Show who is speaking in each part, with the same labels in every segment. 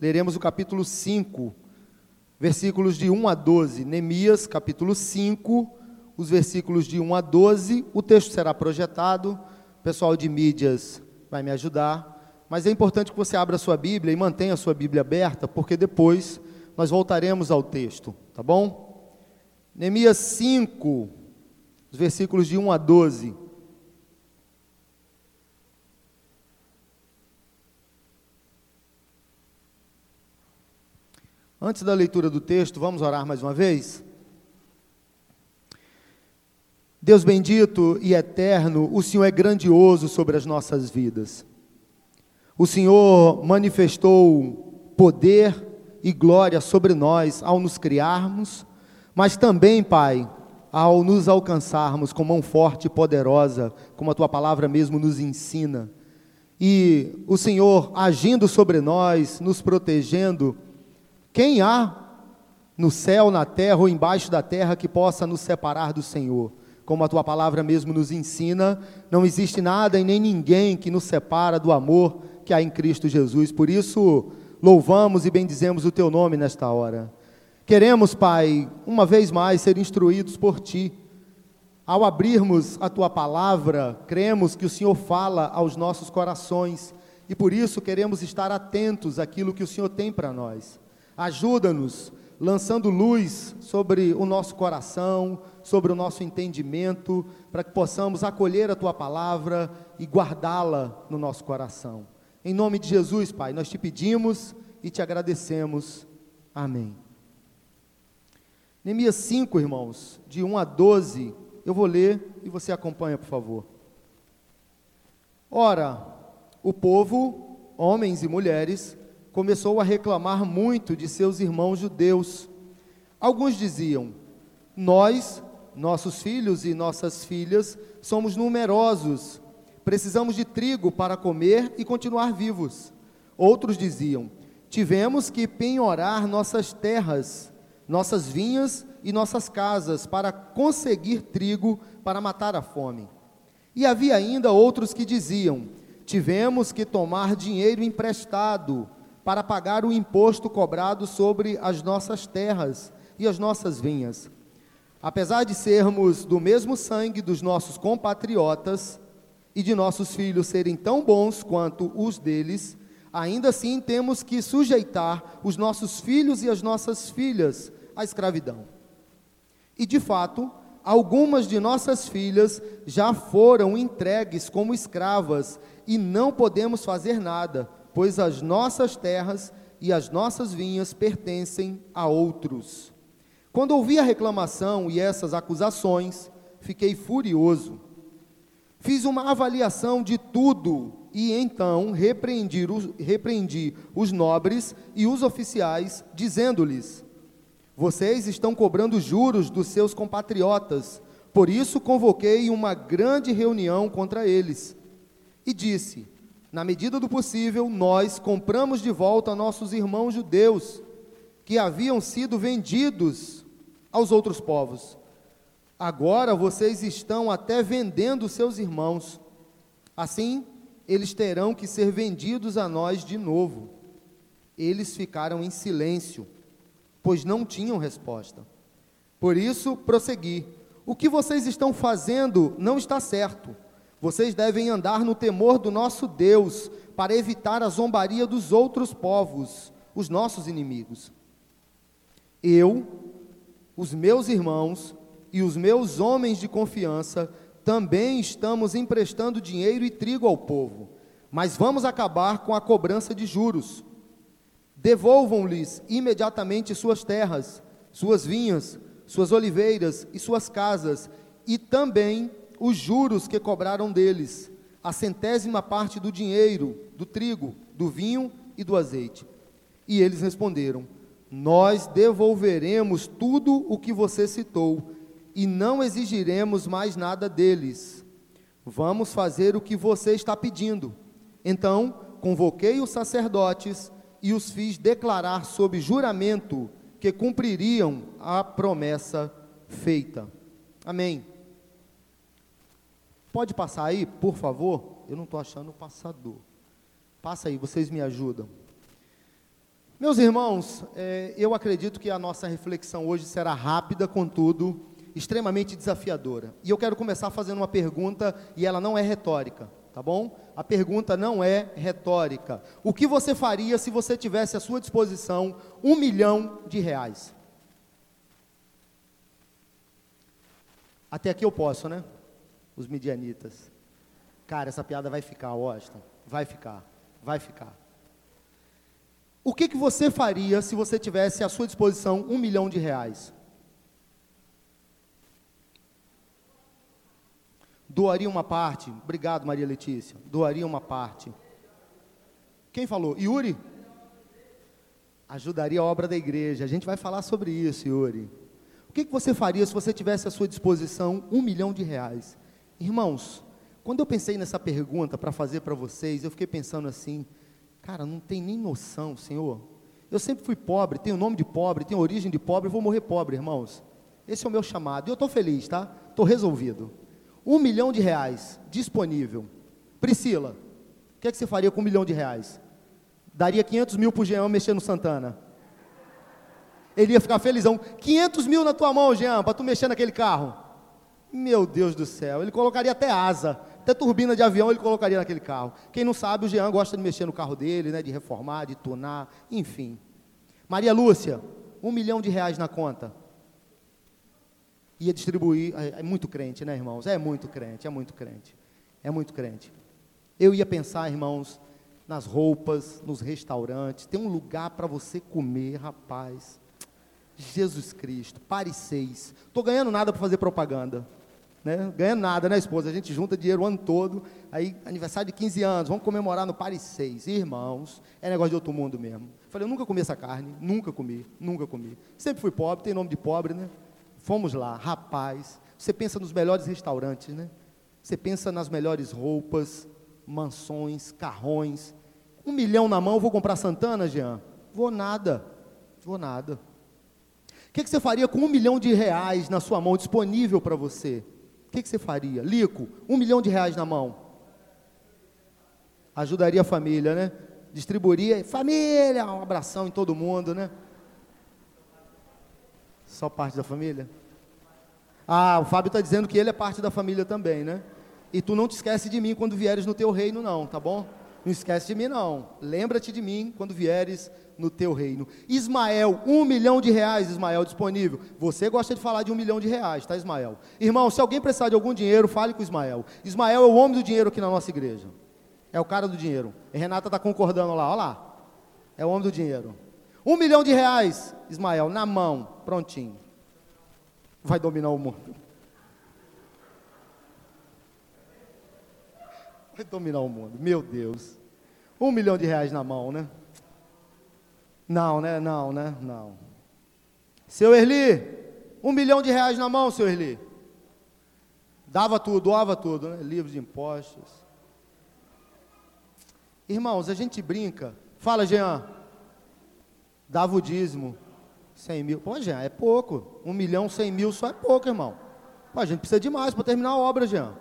Speaker 1: leremos o capítulo 5, versículos de 1 a 12. Neemias, capítulo 5, os versículos de 1 a 12. O texto será projetado, o pessoal de mídias vai me ajudar, mas é importante que você abra a sua Bíblia e mantenha a sua Bíblia aberta, porque depois nós voltaremos ao texto, tá bom? Neemias 5, os versículos de 1 a 12. Antes da leitura do texto, vamos orar mais uma vez? Deus bendito e eterno, o Senhor é grandioso sobre as nossas vidas. O Senhor manifestou poder e glória sobre nós ao nos criarmos, mas também, Pai, ao nos alcançarmos com mão forte e poderosa, como a tua palavra mesmo nos ensina. E o Senhor agindo sobre nós, nos protegendo, quem há no céu, na terra ou embaixo da terra que possa nos separar do Senhor? Como a tua palavra mesmo nos ensina, não existe nada e nem ninguém que nos separa do amor que há em Cristo Jesus. Por isso, louvamos e bendizemos o teu nome nesta hora. Queremos, Pai, uma vez mais ser instruídos por ti. Ao abrirmos a tua palavra, cremos que o Senhor fala aos nossos corações e por isso queremos estar atentos àquilo que o Senhor tem para nós. Ajuda-nos, lançando luz sobre o nosso coração, sobre o nosso entendimento, para que possamos acolher a tua palavra e guardá-la no nosso coração. Em nome de Jesus, Pai, nós te pedimos e te agradecemos. Amém. Neemias 5, irmãos, de 1 a 12, eu vou ler e você acompanha, por favor. Ora, o povo, homens e mulheres, começou a reclamar muito de seus irmãos judeus. Alguns diziam: Nós, nossos filhos e nossas filhas, somos numerosos, precisamos de trigo para comer e continuar vivos. Outros diziam: Tivemos que penhorar nossas terras, nossas vinhas e nossas casas para conseguir trigo para matar a fome. E havia ainda outros que diziam: Tivemos que tomar dinheiro emprestado para pagar o imposto cobrado sobre as nossas terras e as nossas vinhas. Apesar de sermos do mesmo sangue dos nossos compatriotas e de nossos filhos serem tão bons quanto os deles, ainda assim temos que sujeitar os nossos filhos e as nossas filhas à escravidão. E de fato, algumas de nossas filhas já foram entregues como escravas e não podemos fazer nada pois as nossas terras e as nossas vinhas pertencem a outros. Quando ouvi a reclamação e essas acusações, fiquei furioso. Fiz uma avaliação de tudo e então repreendi os, repreendi os nobres e os oficiais, dizendo-lhes: Vocês estão cobrando juros dos seus compatriotas, por isso convoquei uma grande reunião contra eles. E disse: na medida do possível, nós compramos de volta nossos irmãos judeus que haviam sido vendidos aos outros povos. Agora vocês estão até vendendo seus irmãos. Assim, eles terão que ser vendidos a nós de novo. Eles ficaram em silêncio, pois não tinham resposta. Por isso, prossegui: O que vocês estão fazendo não está certo. Vocês devem andar no temor do nosso Deus, para evitar a zombaria dos outros povos, os nossos inimigos. Eu, os meus irmãos e os meus homens de confiança também estamos emprestando dinheiro e trigo ao povo, mas vamos acabar com a cobrança de juros. Devolvam-lhes imediatamente suas terras, suas vinhas, suas oliveiras e suas casas, e também os juros que cobraram deles, a centésima parte do dinheiro, do trigo, do vinho e do azeite. E eles responderam: Nós devolveremos tudo o que você citou e não exigiremos mais nada deles. Vamos fazer o que você está pedindo. Então, convoquei os sacerdotes e os fiz declarar sob juramento que cumpririam a promessa feita. Amém. Pode passar aí, por favor? Eu não estou achando o passador. Passa aí, vocês me ajudam. Meus irmãos, é, eu acredito que a nossa reflexão hoje será rápida, contudo, extremamente desafiadora. E eu quero começar fazendo uma pergunta, e ela não é retórica, tá bom? A pergunta não é retórica. O que você faria se você tivesse à sua disposição um milhão de reais? Até aqui eu posso, né? Os midianitas. Cara, essa piada vai ficar, Washington. Vai ficar, vai ficar. O que, que você faria se você tivesse à sua disposição um milhão de reais? Doaria uma parte. Obrigado, Maria Letícia. Doaria uma parte. Quem falou? Yuri? Ajudaria a obra da igreja. A gente vai falar sobre isso, Yuri. O que, que você faria se você tivesse à sua disposição um milhão de reais? Irmãos, quando eu pensei nessa pergunta para fazer para vocês, eu fiquei pensando assim: Cara, não tem nem noção, Senhor. Eu sempre fui pobre, tenho nome de pobre, tenho origem de pobre, vou morrer pobre, irmãos. Esse é o meu chamado. E eu estou feliz, tá? Estou resolvido. Um milhão de reais disponível. Priscila, o que, é que você faria com um milhão de reais? Daria 500 mil para o Jean mexer no Santana. Ele ia ficar felizão. 500 mil na tua mão, Jean, para tu mexer naquele carro. Meu Deus do céu, ele colocaria até asa até turbina de avião ele colocaria naquele carro. Quem não sabe, o Jean gosta de mexer no carro dele, né, de reformar, de tunar, enfim. Maria Lúcia, um milhão de reais na conta. Ia distribuir, é, é muito crente, né, irmãos? É muito crente, é muito crente. É muito crente. Eu ia pensar, irmãos, nas roupas, nos restaurantes. Tem um lugar para você comer, rapaz. Jesus Cristo, Paris 6. Estou ganhando nada para fazer propaganda né? ganha nada, né, esposa? A gente junta dinheiro o ano todo, aí aniversário de 15 anos, vamos comemorar no Paris 6. Irmãos, é negócio de outro mundo mesmo. Falei, eu nunca comi essa carne, nunca comi, nunca comi. Sempre fui pobre, tem nome de pobre, né? Fomos lá, rapaz. Você pensa nos melhores restaurantes, né? Você pensa nas melhores roupas, mansões, carrões. Um milhão na mão, vou comprar Santana, Jean? Vou nada, vou nada. O que, que você faria com um milhão de reais na sua mão disponível para você? O que, que, você faria? Lico, um milhão de reais na mão. Ajudaria a família, né? Distribuiria, família, um abração em todo mundo, né? Só parte da família? Ah, o Fábio está dizendo que ele é parte da família também, né? E tu não te esquece de mim quando vieres no teu reino, não, tá bom? Não esquece de mim, não. Lembra-te de mim quando vieres no teu reino. Ismael, um milhão de reais, Ismael, disponível. Você gosta de falar de um milhão de reais, tá, Ismael? Irmão, se alguém precisar de algum dinheiro, fale com Ismael. Ismael é o homem do dinheiro aqui na nossa igreja. É o cara do dinheiro. E Renata está concordando lá, olha lá. É o homem do dinheiro. Um milhão de reais, Ismael, na mão, prontinho. Vai dominar o mundo. Vai dominar o mundo, meu Deus. Um milhão de reais na mão, né? Não, né? Não, né? Não. Seu Erli, um milhão de reais na mão, seu Erli. Dava tudo, doava tudo, né? Livros de impostos. Irmãos, a gente brinca. Fala, Jean. Dava o dízimo. 100 mil. Pô, Jean, é pouco. Um milhão, cem mil só é pouco, irmão. Pô, a gente precisa de mais para terminar a obra, Jean.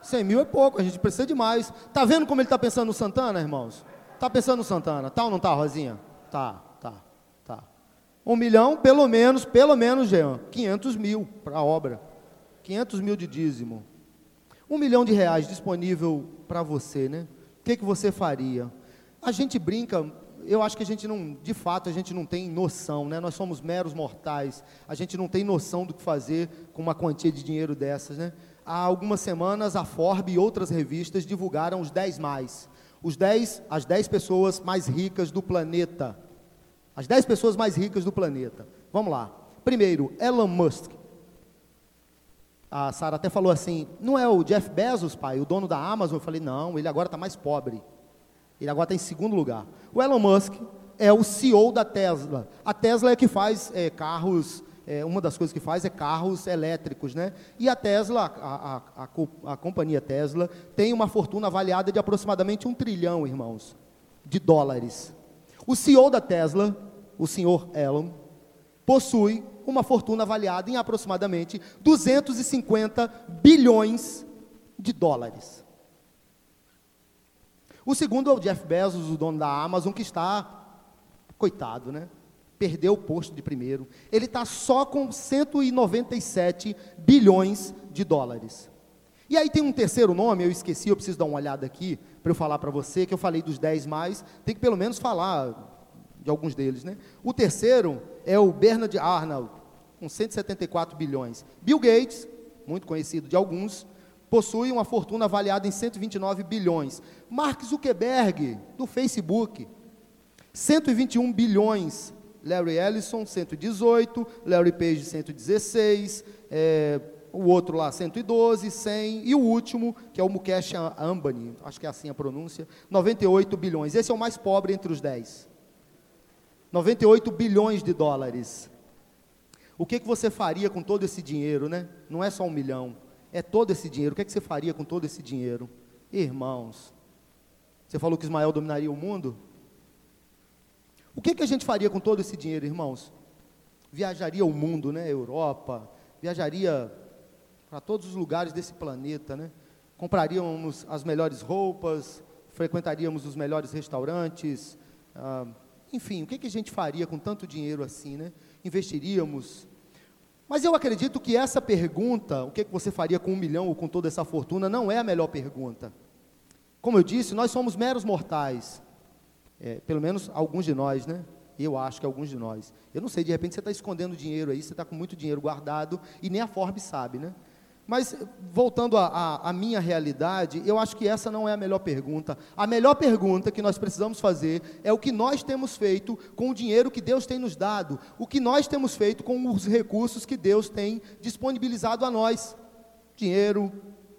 Speaker 1: 100 mil é pouco, a gente precisa de mais. Tá vendo como ele está pensando no Santana, irmãos? Tá pensando no Santana, tá ou não tá, Rosinha? Tá. Um milhão, pelo menos, pelo menos, Jean, 500 mil para a obra. 500 mil de dízimo. Um milhão de reais disponível para você, né? O que, que você faria? A gente brinca, eu acho que a gente não, de fato, a gente não tem noção, né? Nós somos meros mortais, a gente não tem noção do que fazer com uma quantia de dinheiro dessas, né? Há algumas semanas, a Forbes e outras revistas divulgaram os 10 mais. Os 10, as 10 pessoas mais ricas do planeta. As 10 pessoas mais ricas do planeta. Vamos lá. Primeiro, Elon Musk. A Sara até falou assim: não é o Jeff Bezos, pai, o dono da Amazon? Eu falei: não, ele agora está mais pobre. Ele agora está em segundo lugar. O Elon Musk é o CEO da Tesla. A Tesla é que faz é, carros, é, uma das coisas que faz é carros elétricos, né? E a Tesla, a, a, a, a companhia Tesla, tem uma fortuna avaliada de aproximadamente um trilhão, irmãos, de dólares. O CEO da Tesla o senhor Elon, possui uma fortuna avaliada em aproximadamente 250 bilhões de dólares. O segundo é o Jeff Bezos, o dono da Amazon, que está Coitado, né? Perdeu o posto de primeiro. Ele está só com 197 bilhões de dólares. E aí tem um terceiro nome, eu esqueci, eu preciso dar uma olhada aqui para eu falar para você, que eu falei dos 10 mais, tem que pelo menos falar de alguns deles, né? O terceiro é o Bernard Arnold, com 174 bilhões. Bill Gates, muito conhecido de alguns, possui uma fortuna avaliada em 129 bilhões. Mark Zuckerberg, do Facebook, 121 bilhões. Larry Ellison, 118, Larry Page, 116, é, o outro lá, 112, 100, e o último, que é o Mukesh Ambani, acho que é assim a pronúncia, 98 bilhões. Esse é o mais pobre entre os 10. 98 bilhões de dólares. O que, que você faria com todo esse dinheiro, né? Não é só um milhão, é todo esse dinheiro. O que, que você faria com todo esse dinheiro? Irmãos, você falou que Ismael dominaria o mundo? O que, que a gente faria com todo esse dinheiro, irmãos? Viajaria o mundo, né? Europa, viajaria para todos os lugares desse planeta, né? Compraríamos as melhores roupas, frequentaríamos os melhores restaurantes, ah, enfim, o que, que a gente faria com tanto dinheiro assim, né? Investiríamos. Mas eu acredito que essa pergunta, o que, que você faria com um milhão ou com toda essa fortuna, não é a melhor pergunta. Como eu disse, nós somos meros mortais. É, pelo menos alguns de nós, né? Eu acho que alguns de nós. Eu não sei, de repente você está escondendo dinheiro aí, você está com muito dinheiro guardado e nem a Forbes sabe, né? Mas, voltando à minha realidade, eu acho que essa não é a melhor pergunta. A melhor pergunta que nós precisamos fazer é o que nós temos feito com o dinheiro que Deus tem nos dado, o que nós temos feito com os recursos que Deus tem disponibilizado a nós: dinheiro,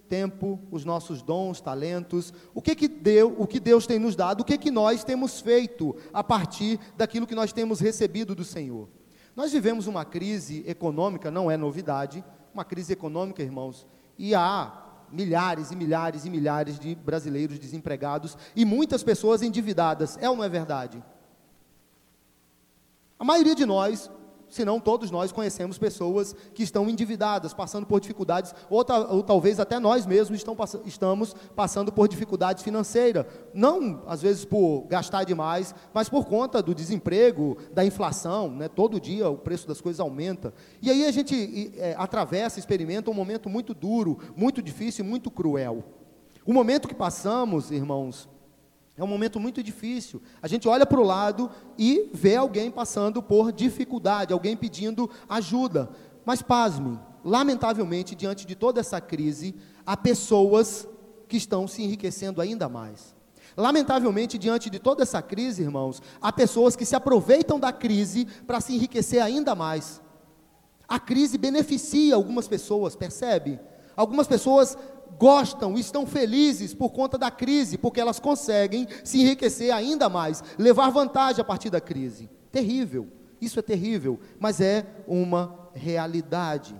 Speaker 1: tempo, os nossos dons, talentos, o que que deu, o que Deus tem nos dado, o que que nós temos feito a partir daquilo que nós temos recebido do Senhor. Nós vivemos uma crise econômica, não é novidade, uma crise econômica, irmãos, e há milhares e milhares e milhares de brasileiros desempregados e muitas pessoas endividadas. É ou não é verdade? A maioria de nós senão todos nós conhecemos pessoas que estão endividadas, passando por dificuldades, ou, ou talvez até nós mesmos estão, estamos passando por dificuldade financeira. Não, às vezes, por gastar demais, mas por conta do desemprego, da inflação, né? todo dia o preço das coisas aumenta. E aí a gente é, atravessa, experimenta um momento muito duro, muito difícil e muito cruel. O momento que passamos, irmãos, é um momento muito difícil. A gente olha para o lado e vê alguém passando por dificuldade, alguém pedindo ajuda. Mas pasme, lamentavelmente, diante de toda essa crise, há pessoas que estão se enriquecendo ainda mais. Lamentavelmente, diante de toda essa crise, irmãos, há pessoas que se aproveitam da crise para se enriquecer ainda mais. A crise beneficia algumas pessoas, percebe? Algumas pessoas gostam, estão felizes por conta da crise, porque elas conseguem se enriquecer ainda mais, levar vantagem a partir da crise. Terrível, isso é terrível, mas é uma realidade.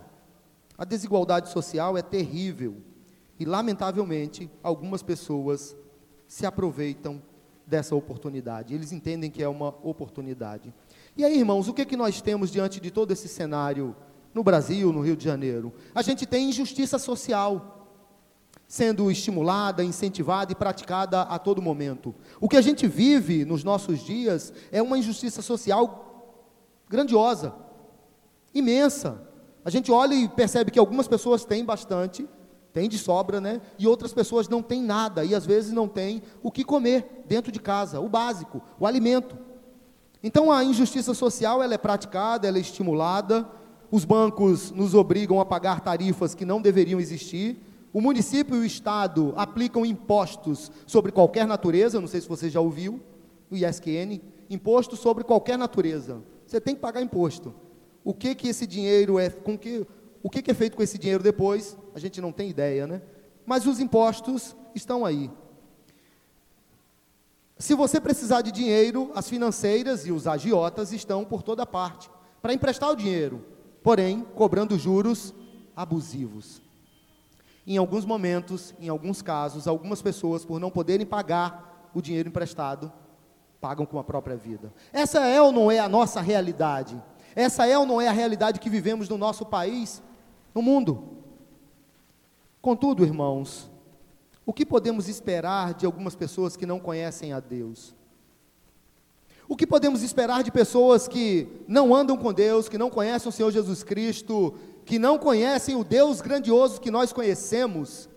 Speaker 1: A desigualdade social é terrível e, lamentavelmente, algumas pessoas se aproveitam dessa oportunidade. Eles entendem que é uma oportunidade. E aí, irmãos, o que, que nós temos diante de todo esse cenário no Brasil, no Rio de Janeiro? A gente tem injustiça social sendo estimulada, incentivada e praticada a todo momento. O que a gente vive nos nossos dias é uma injustiça social grandiosa, imensa. A gente olha e percebe que algumas pessoas têm bastante, têm de sobra, né? E outras pessoas não têm nada e às vezes não têm o que comer dentro de casa, o básico, o alimento. Então a injustiça social ela é praticada, ela é estimulada. Os bancos nos obrigam a pagar tarifas que não deveriam existir o município e o Estado aplicam impostos sobre qualquer natureza, não sei se você já ouviu, o ISQN, imposto sobre qualquer natureza. Você tem que pagar imposto. O que que esse dinheiro é, com que, o que, que é feito com esse dinheiro depois? A gente não tem ideia, né? Mas os impostos estão aí. Se você precisar de dinheiro, as financeiras e os agiotas estão por toda parte para emprestar o dinheiro, porém cobrando juros abusivos. Em alguns momentos, em alguns casos, algumas pessoas, por não poderem pagar o dinheiro emprestado, pagam com a própria vida. Essa é ou não é a nossa realidade? Essa é ou não é a realidade que vivemos no nosso país, no mundo? Contudo, irmãos, o que podemos esperar de algumas pessoas que não conhecem a Deus? O que podemos esperar de pessoas que não andam com Deus, que não conhecem o Senhor Jesus Cristo, que não conhecem o Deus grandioso que nós conhecemos,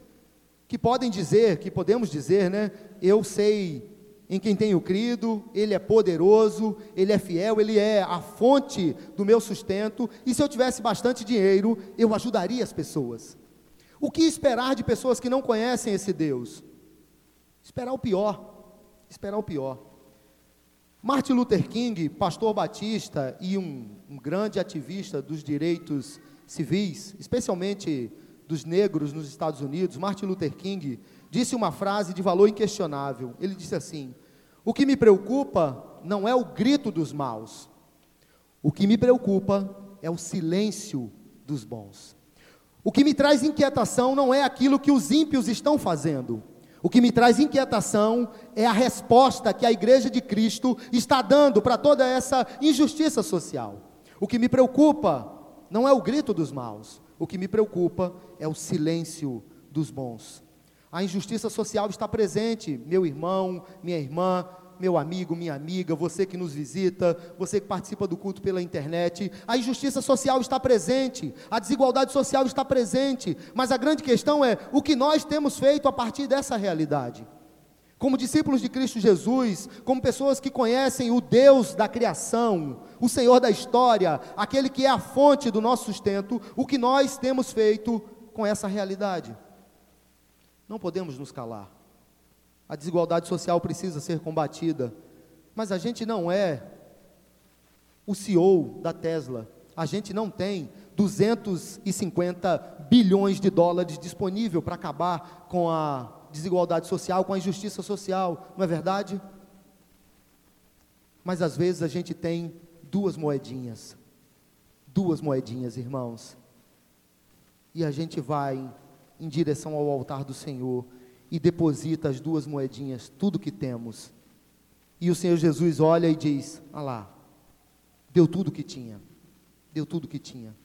Speaker 1: que podem dizer, que podemos dizer, né? Eu sei em quem tenho crido, Ele é poderoso, Ele é fiel, Ele é a fonte do meu sustento, e se eu tivesse bastante dinheiro, eu ajudaria as pessoas. O que esperar de pessoas que não conhecem esse Deus? Esperar o pior, esperar o pior. Martin Luther King, pastor batista e um, um grande ativista dos direitos civis, especialmente dos negros nos Estados Unidos, Martin Luther King, disse uma frase de valor inquestionável. Ele disse assim: O que me preocupa não é o grito dos maus, o que me preocupa é o silêncio dos bons. O que me traz inquietação não é aquilo que os ímpios estão fazendo. O que me traz inquietação é a resposta que a Igreja de Cristo está dando para toda essa injustiça social. O que me preocupa não é o grito dos maus, o que me preocupa é o silêncio dos bons. A injustiça social está presente, meu irmão, minha irmã, meu amigo, minha amiga, você que nos visita, você que participa do culto pela internet. A injustiça social está presente, a desigualdade social está presente, mas a grande questão é o que nós temos feito a partir dessa realidade. Como discípulos de Cristo Jesus, como pessoas que conhecem o Deus da criação, o Senhor da história, aquele que é a fonte do nosso sustento, o que nós temos feito com essa realidade? Não podemos nos calar. A desigualdade social precisa ser combatida, mas a gente não é o CEO da Tesla. A gente não tem 250 bilhões de dólares disponível para acabar com a desigualdade social, com a injustiça social, não é verdade? Mas às vezes a gente tem duas moedinhas, duas moedinhas, irmãos, e a gente vai em direção ao altar do Senhor e deposita as duas moedinhas, tudo que temos. E o Senhor Jesus olha e diz: Ah lá, deu tudo que tinha, deu tudo que tinha,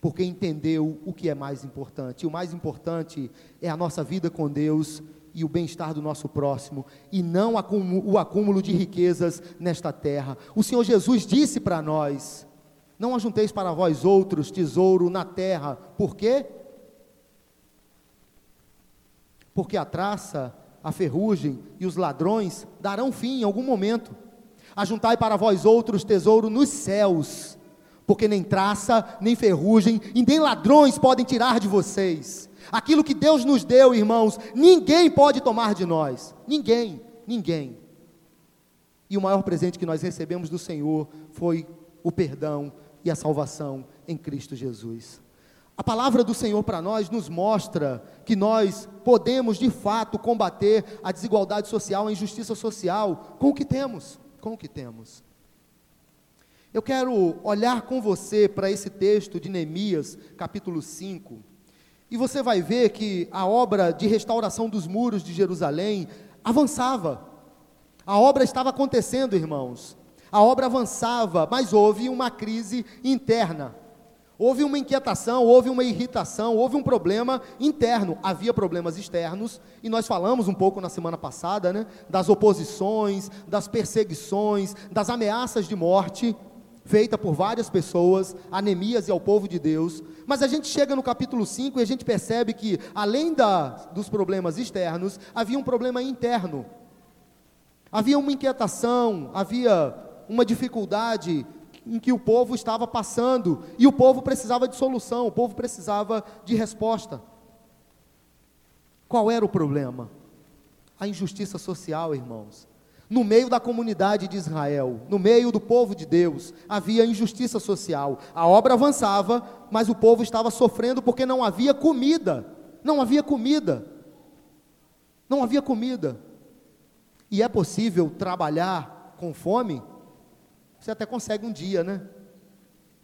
Speaker 1: porque entendeu o que é mais importante. E o mais importante é a nossa vida com Deus e o bem-estar do nosso próximo, e não o acúmulo de riquezas nesta terra. O Senhor Jesus disse para nós: Não ajunteis para vós outros tesouro na terra, por quê? Porque a traça, a ferrugem e os ladrões darão fim em algum momento. Ajuntai para vós outros tesouro nos céus, porque nem traça, nem ferrugem e nem ladrões podem tirar de vocês. Aquilo que Deus nos deu, irmãos, ninguém pode tomar de nós. Ninguém, ninguém. E o maior presente que nós recebemos do Senhor foi o perdão e a salvação em Cristo Jesus. A palavra do Senhor para nós nos mostra que nós podemos de fato combater a desigualdade social, a injustiça social com o que temos, com o que temos. Eu quero olhar com você para esse texto de Neemias, capítulo 5. E você vai ver que a obra de restauração dos muros de Jerusalém avançava. A obra estava acontecendo, irmãos. A obra avançava, mas houve uma crise interna. Houve uma inquietação, houve uma irritação, houve um problema interno. Havia problemas externos, e nós falamos um pouco na semana passada, né, das oposições, das perseguições, das ameaças de morte feita por várias pessoas, a Neemias e ao povo de Deus, mas a gente chega no capítulo 5 e a gente percebe que, além da, dos problemas externos, havia um problema interno. Havia uma inquietação, havia uma dificuldade em que o povo estava passando, e o povo precisava de solução, o povo precisava de resposta. Qual era o problema? A injustiça social, irmãos. No meio da comunidade de Israel, no meio do povo de Deus, havia injustiça social. A obra avançava, mas o povo estava sofrendo porque não havia comida. Não havia comida. Não havia comida. E é possível trabalhar com fome? Você até consegue um dia, né?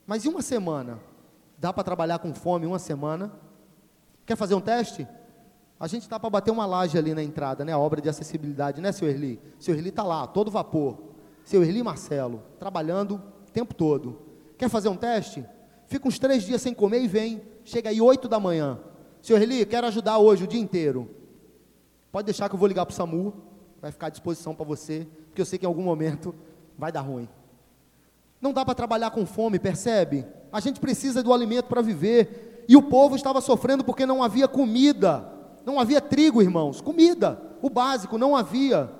Speaker 1: Mas e uma semana? Dá para trabalhar com fome uma semana? Quer fazer um teste? A gente está para bater uma laje ali na entrada, né? A obra de acessibilidade, né, seu Erli? Seu Erli está lá, todo vapor. Seu Erli Marcelo, trabalhando o tempo todo. Quer fazer um teste? Fica uns três dias sem comer e vem. Chega aí oito da manhã. Seu Erli, quero ajudar hoje o dia inteiro. Pode deixar que eu vou ligar para o SAMU. Vai ficar à disposição para você. Porque eu sei que em algum momento vai dar ruim. Não dá para trabalhar com fome, percebe? A gente precisa do alimento para viver. E o povo estava sofrendo porque não havia comida. Não havia trigo, irmãos. Comida, o básico, não havia.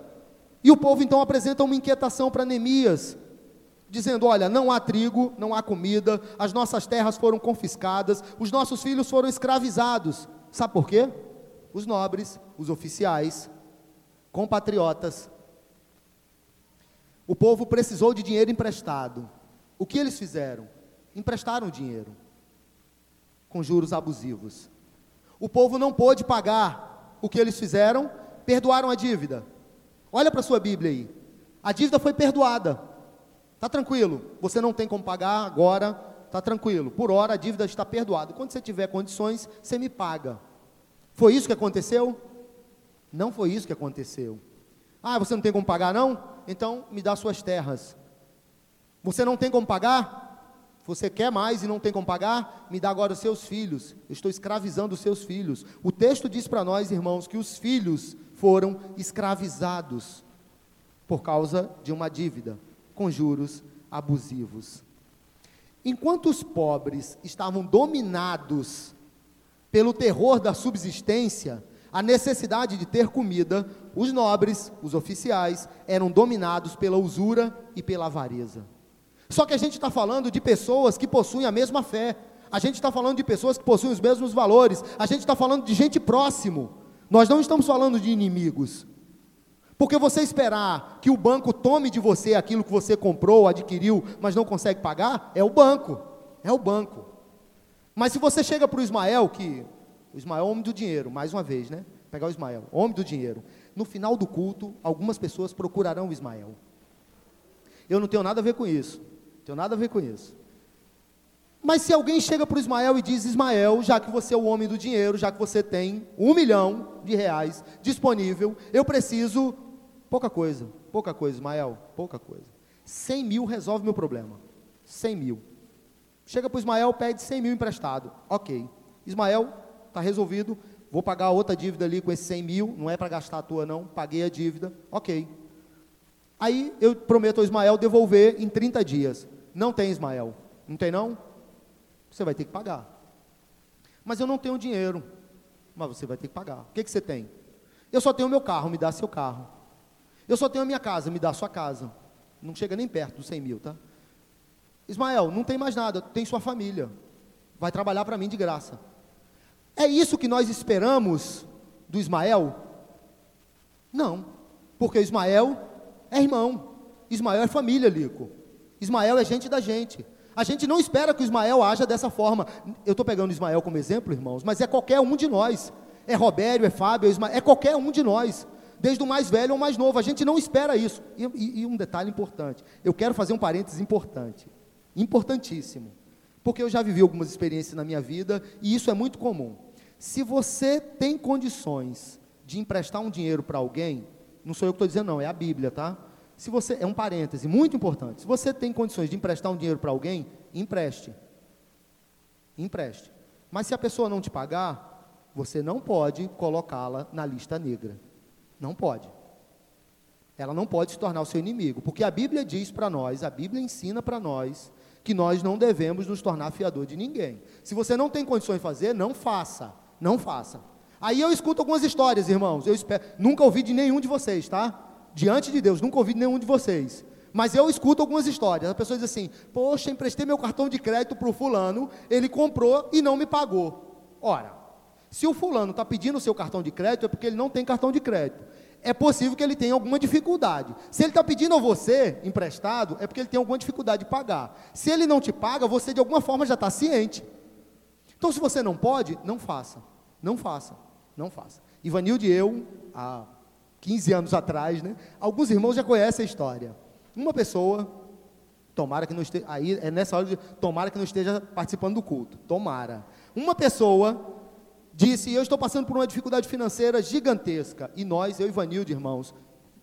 Speaker 1: E o povo então apresenta uma inquietação para Neemias, dizendo: Olha, não há trigo, não há comida, as nossas terras foram confiscadas, os nossos filhos foram escravizados. Sabe por quê? Os nobres, os oficiais, compatriotas, o povo precisou de dinheiro emprestado. O que eles fizeram? Emprestaram dinheiro com juros abusivos. O povo não pôde pagar. O que eles fizeram? Perdoaram a dívida. Olha para a sua Bíblia aí. A dívida foi perdoada. Está tranquilo. Você não tem como pagar agora. Está tranquilo. Por hora a dívida está perdoada. Quando você tiver condições, você me paga. Foi isso que aconteceu? Não foi isso que aconteceu. Ah, você não tem como pagar, não? Então me dá suas terras. Você não tem como pagar? Você quer mais e não tem como pagar? Me dá agora os seus filhos. Eu estou escravizando os seus filhos. O texto diz para nós, irmãos, que os filhos foram escravizados por causa de uma dívida com juros abusivos. Enquanto os pobres estavam dominados pelo terror da subsistência, a necessidade de ter comida, os nobres, os oficiais, eram dominados pela usura e pela avareza. Só que a gente está falando de pessoas que possuem a mesma fé, a gente está falando de pessoas que possuem os mesmos valores, a gente está falando de gente próximo, nós não estamos falando de inimigos. Porque você esperar que o banco tome de você aquilo que você comprou, adquiriu, mas não consegue pagar, é o banco. É o banco. Mas se você chega para o Ismael, que. O Ismael é homem do dinheiro, mais uma vez, né? Pegar o Ismael, homem do dinheiro. No final do culto, algumas pessoas procurarão o Ismael. Eu não tenho nada a ver com isso. Tenho nada a ver com isso. Mas se alguém chega para o Ismael e diz: Ismael, já que você é o homem do dinheiro, já que você tem um milhão de reais disponível, eu preciso. Pouca coisa, pouca coisa, Ismael, pouca coisa. 100 mil resolve meu problema. 100 mil. Chega para o Ismael, pede 100 mil emprestado. Ok. Ismael, está resolvido. Vou pagar outra dívida ali com esses 100 mil. Não é para gastar a tua, não. Paguei a dívida. Ok. Aí eu prometo ao Ismael devolver em 30 dias. Não tem, Ismael. Não tem, não? Você vai ter que pagar. Mas eu não tenho dinheiro. Mas você vai ter que pagar. O que, que você tem? Eu só tenho meu carro, me dá seu carro. Eu só tenho a minha casa, me dá sua casa. Não chega nem perto dos 100 mil, tá? Ismael, não tem mais nada, tem sua família. Vai trabalhar para mim de graça. É isso que nós esperamos do Ismael? Não, porque Ismael é irmão. Ismael é família, Lico. Ismael é gente da gente. A gente não espera que o Ismael haja dessa forma. Eu estou pegando Ismael como exemplo, irmãos, mas é qualquer um de nós. É Robério, é Fábio, é Ismael, é qualquer um de nós. Desde o mais velho ao mais novo. A gente não espera isso. E, e, e um detalhe importante. Eu quero fazer um parênteses importante. Importantíssimo. Porque eu já vivi algumas experiências na minha vida e isso é muito comum. Se você tem condições de emprestar um dinheiro para alguém, não sou eu que estou dizendo, não, é a Bíblia, tá? Se você, é um parêntese muito importante, se você tem condições de emprestar um dinheiro para alguém, empreste. Empreste. Mas se a pessoa não te pagar, você não pode colocá-la na lista negra. Não pode. Ela não pode se tornar o seu inimigo, porque a Bíblia diz para nós, a Bíblia ensina para nós que nós não devemos nos tornar fiador de ninguém. Se você não tem condições de fazer, não faça, não faça. Aí eu escuto algumas histórias, irmãos. Eu espero, nunca ouvi de nenhum de vocês, tá? Diante de Deus, nunca ouvi de nenhum de vocês. Mas eu escuto algumas histórias. A pessoa diz assim: Poxa, emprestei meu cartão de crédito para o fulano, ele comprou e não me pagou. Ora, se o fulano está pedindo o seu cartão de crédito, é porque ele não tem cartão de crédito. É possível que ele tenha alguma dificuldade. Se ele está pedindo a você emprestado, é porque ele tem alguma dificuldade de pagar. Se ele não te paga, você de alguma forma já está ciente. Então, se você não pode, não faça. Não faça. Não faça. Ivanildo e eu, há 15 anos atrás, né? Alguns irmãos já conhecem a história. Uma pessoa, tomara que não esteja, aí é nessa hora de, tomara que não esteja participando do culto, tomara. Uma pessoa disse, eu estou passando por uma dificuldade financeira gigantesca, e nós, eu e Vanilde, irmãos,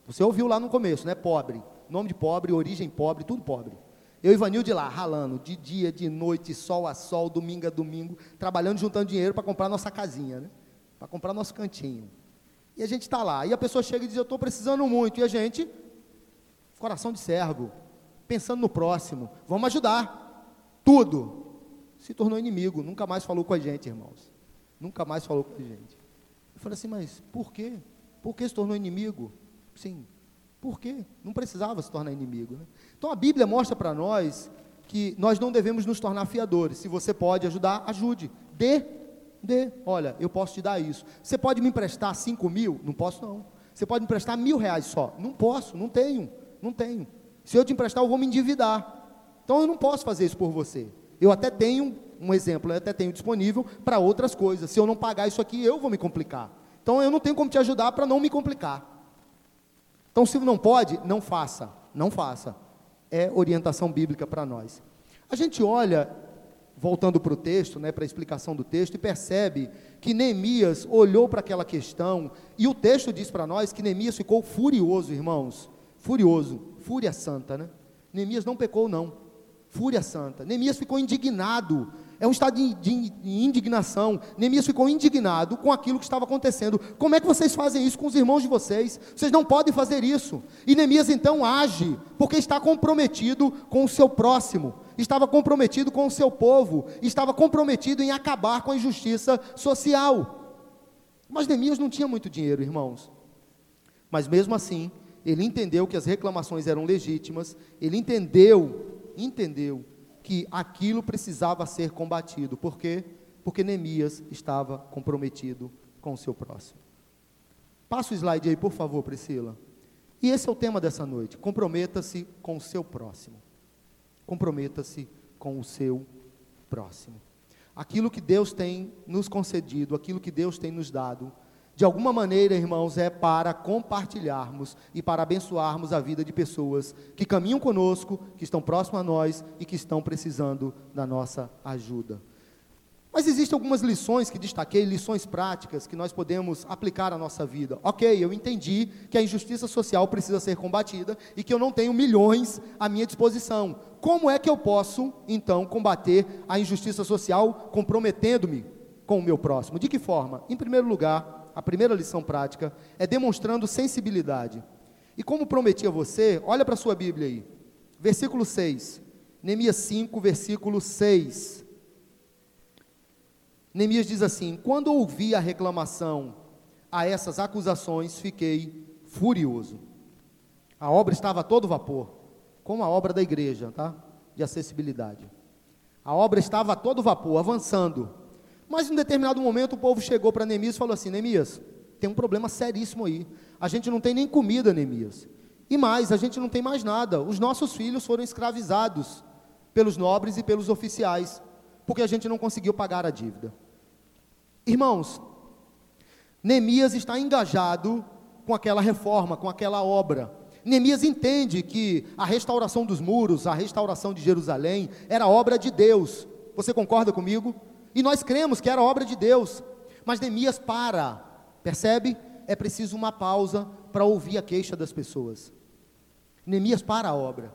Speaker 1: você ouviu lá no começo, né? Pobre, nome de pobre, origem pobre, tudo pobre. Eu e Vanilde lá, ralando, de dia, de noite, sol a sol, domingo a domingo, trabalhando, juntando dinheiro para comprar nossa casinha, né? Para comprar nosso cantinho. E a gente está lá. E a pessoa chega e diz: Eu estou precisando muito. E a gente, coração de servo, pensando no próximo, vamos ajudar. Tudo. Se tornou inimigo, nunca mais falou com a gente, irmãos. Nunca mais falou com a gente. Eu falei assim, mas por quê? Por que se tornou inimigo? Sim, por quê? Não precisava se tornar inimigo. Né? Então a Bíblia mostra para nós que nós não devemos nos tornar fiadores. Se você pode ajudar, ajude. Dê, dê. Olha, eu posso te dar isso. Você pode me emprestar cinco mil? Não posso não. Você pode me emprestar mil reais só? Não posso, não tenho, não tenho. Se eu te emprestar, eu vou me endividar. Então eu não posso fazer isso por você. Eu até tenho um exemplo, eu até tenho disponível para outras coisas. Se eu não pagar isso aqui, eu vou me complicar. Então eu não tenho como te ajudar para não me complicar. Então, se não pode, não faça, não faça. É orientação bíblica para nós. A gente olha, voltando para o texto, né, para a explicação do texto, e percebe que Neemias olhou para aquela questão, e o texto diz para nós que Neemias ficou furioso, irmãos. Furioso, fúria santa, né? Neemias não pecou, não. Fúria santa. Neemias ficou indignado é um estado de, de, indignação. Neemias ficou indignado com aquilo que estava acontecendo. Como é que vocês fazem isso com os irmãos de vocês? Vocês não podem fazer isso. E Neemias então age, porque está comprometido com o seu próximo, estava comprometido com o seu povo, estava comprometido em acabar com a injustiça social. Mas Neemias não tinha muito dinheiro, irmãos. Mas mesmo assim, ele entendeu que as reclamações eram legítimas, ele entendeu, entendeu que aquilo precisava ser combatido. Por quê? Porque Neemias estava comprometido com o seu próximo. Passa o slide aí, por favor, Priscila. E esse é o tema dessa noite. Comprometa-se com o seu próximo. Comprometa-se com o seu próximo. Aquilo que Deus tem nos concedido, aquilo que Deus tem nos dado, de alguma maneira, irmãos, é para compartilharmos e para abençoarmos a vida de pessoas que caminham conosco, que estão próximas a nós e que estão precisando da nossa ajuda. Mas existem algumas lições que destaquei, lições práticas que nós podemos aplicar à nossa vida. Ok, eu entendi que a injustiça social precisa ser combatida e que eu não tenho milhões à minha disposição. Como é que eu posso, então, combater a injustiça social comprometendo-me com o meu próximo? De que forma? Em primeiro lugar, a primeira lição prática, é demonstrando sensibilidade. E como prometi a você, olha para a sua Bíblia aí, versículo 6, Neemias 5, versículo 6. Neemias diz assim: Quando ouvi a reclamação a essas acusações, fiquei furioso. A obra estava a todo vapor, como a obra da igreja, tá? De acessibilidade. A obra estava a todo vapor, avançando. Mas em um determinado momento o povo chegou para Neemias e falou assim: Neemias, tem um problema seríssimo aí. A gente não tem nem comida, Neemias. E mais, a gente não tem mais nada. Os nossos filhos foram escravizados pelos nobres e pelos oficiais, porque a gente não conseguiu pagar a dívida. Irmãos, Neemias está engajado com aquela reforma, com aquela obra. Neemias entende que a restauração dos muros, a restauração de Jerusalém, era obra de Deus. Você concorda comigo? E nós cremos que era obra de Deus. Mas Neemias para, percebe? É preciso uma pausa para ouvir a queixa das pessoas. Neemias para a obra.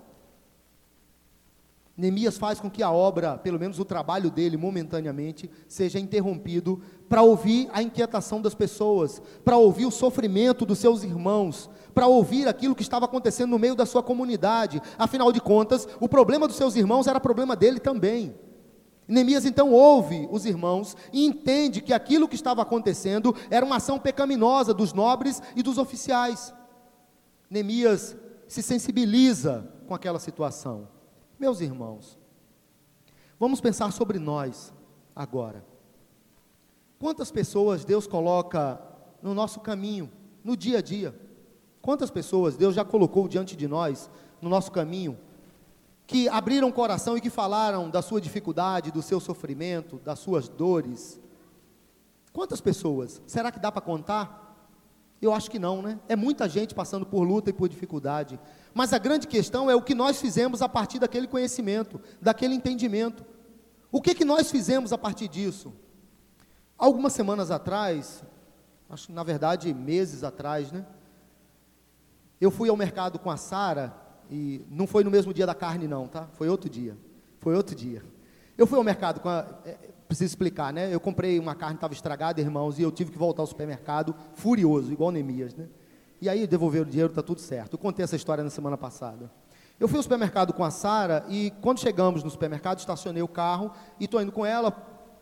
Speaker 1: Neemias faz com que a obra, pelo menos o trabalho dele, momentaneamente, seja interrompido para ouvir a inquietação das pessoas, para ouvir o sofrimento dos seus irmãos, para ouvir aquilo que estava acontecendo no meio da sua comunidade. Afinal de contas, o problema dos seus irmãos era problema dele também. Neemias então ouve os irmãos e entende que aquilo que estava acontecendo era uma ação pecaminosa dos nobres e dos oficiais. Neemias se sensibiliza com aquela situação. Meus irmãos, vamos pensar sobre nós agora. Quantas pessoas Deus coloca no nosso caminho, no dia a dia? Quantas pessoas Deus já colocou diante de nós, no nosso caminho, que abriram o coração e que falaram da sua dificuldade, do seu sofrimento, das suas dores. Quantas pessoas? Será que dá para contar? Eu acho que não, né? É muita gente passando por luta e por dificuldade. Mas a grande questão é o que nós fizemos a partir daquele conhecimento, daquele entendimento. O que, que nós fizemos a partir disso? Algumas semanas atrás, acho que na verdade meses atrás, né? Eu fui ao mercado com a Sara e não foi no mesmo dia da carne, não, tá? Foi outro dia. Foi outro dia. Eu fui ao mercado com a, é, preciso explicar, né? Eu comprei uma carne estava estragada, irmãos, e eu tive que voltar ao supermercado furioso, igual Neemias, né? E aí devolver o dinheiro, está tudo certo. Eu contei essa história na semana passada. Eu fui ao supermercado com a Sara e quando chegamos no supermercado, estacionei o carro e estou indo com ela,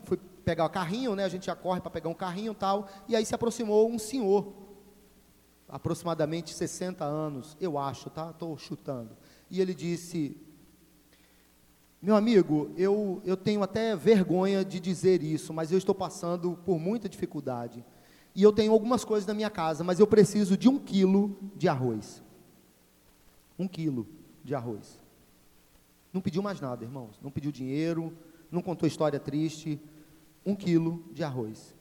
Speaker 1: fui pegar o carrinho, né? A gente já corre para pegar um carrinho tal, e aí se aproximou um senhor, aproximadamente 60 anos, eu acho, tá? Estou chutando. E ele disse: Meu amigo, eu, eu tenho até vergonha de dizer isso, mas eu estou passando por muita dificuldade. E eu tenho algumas coisas na minha casa, mas eu preciso de um quilo de arroz. Um quilo de arroz. Não pediu mais nada, irmãos. Não pediu dinheiro, não contou história triste. Um quilo de arroz.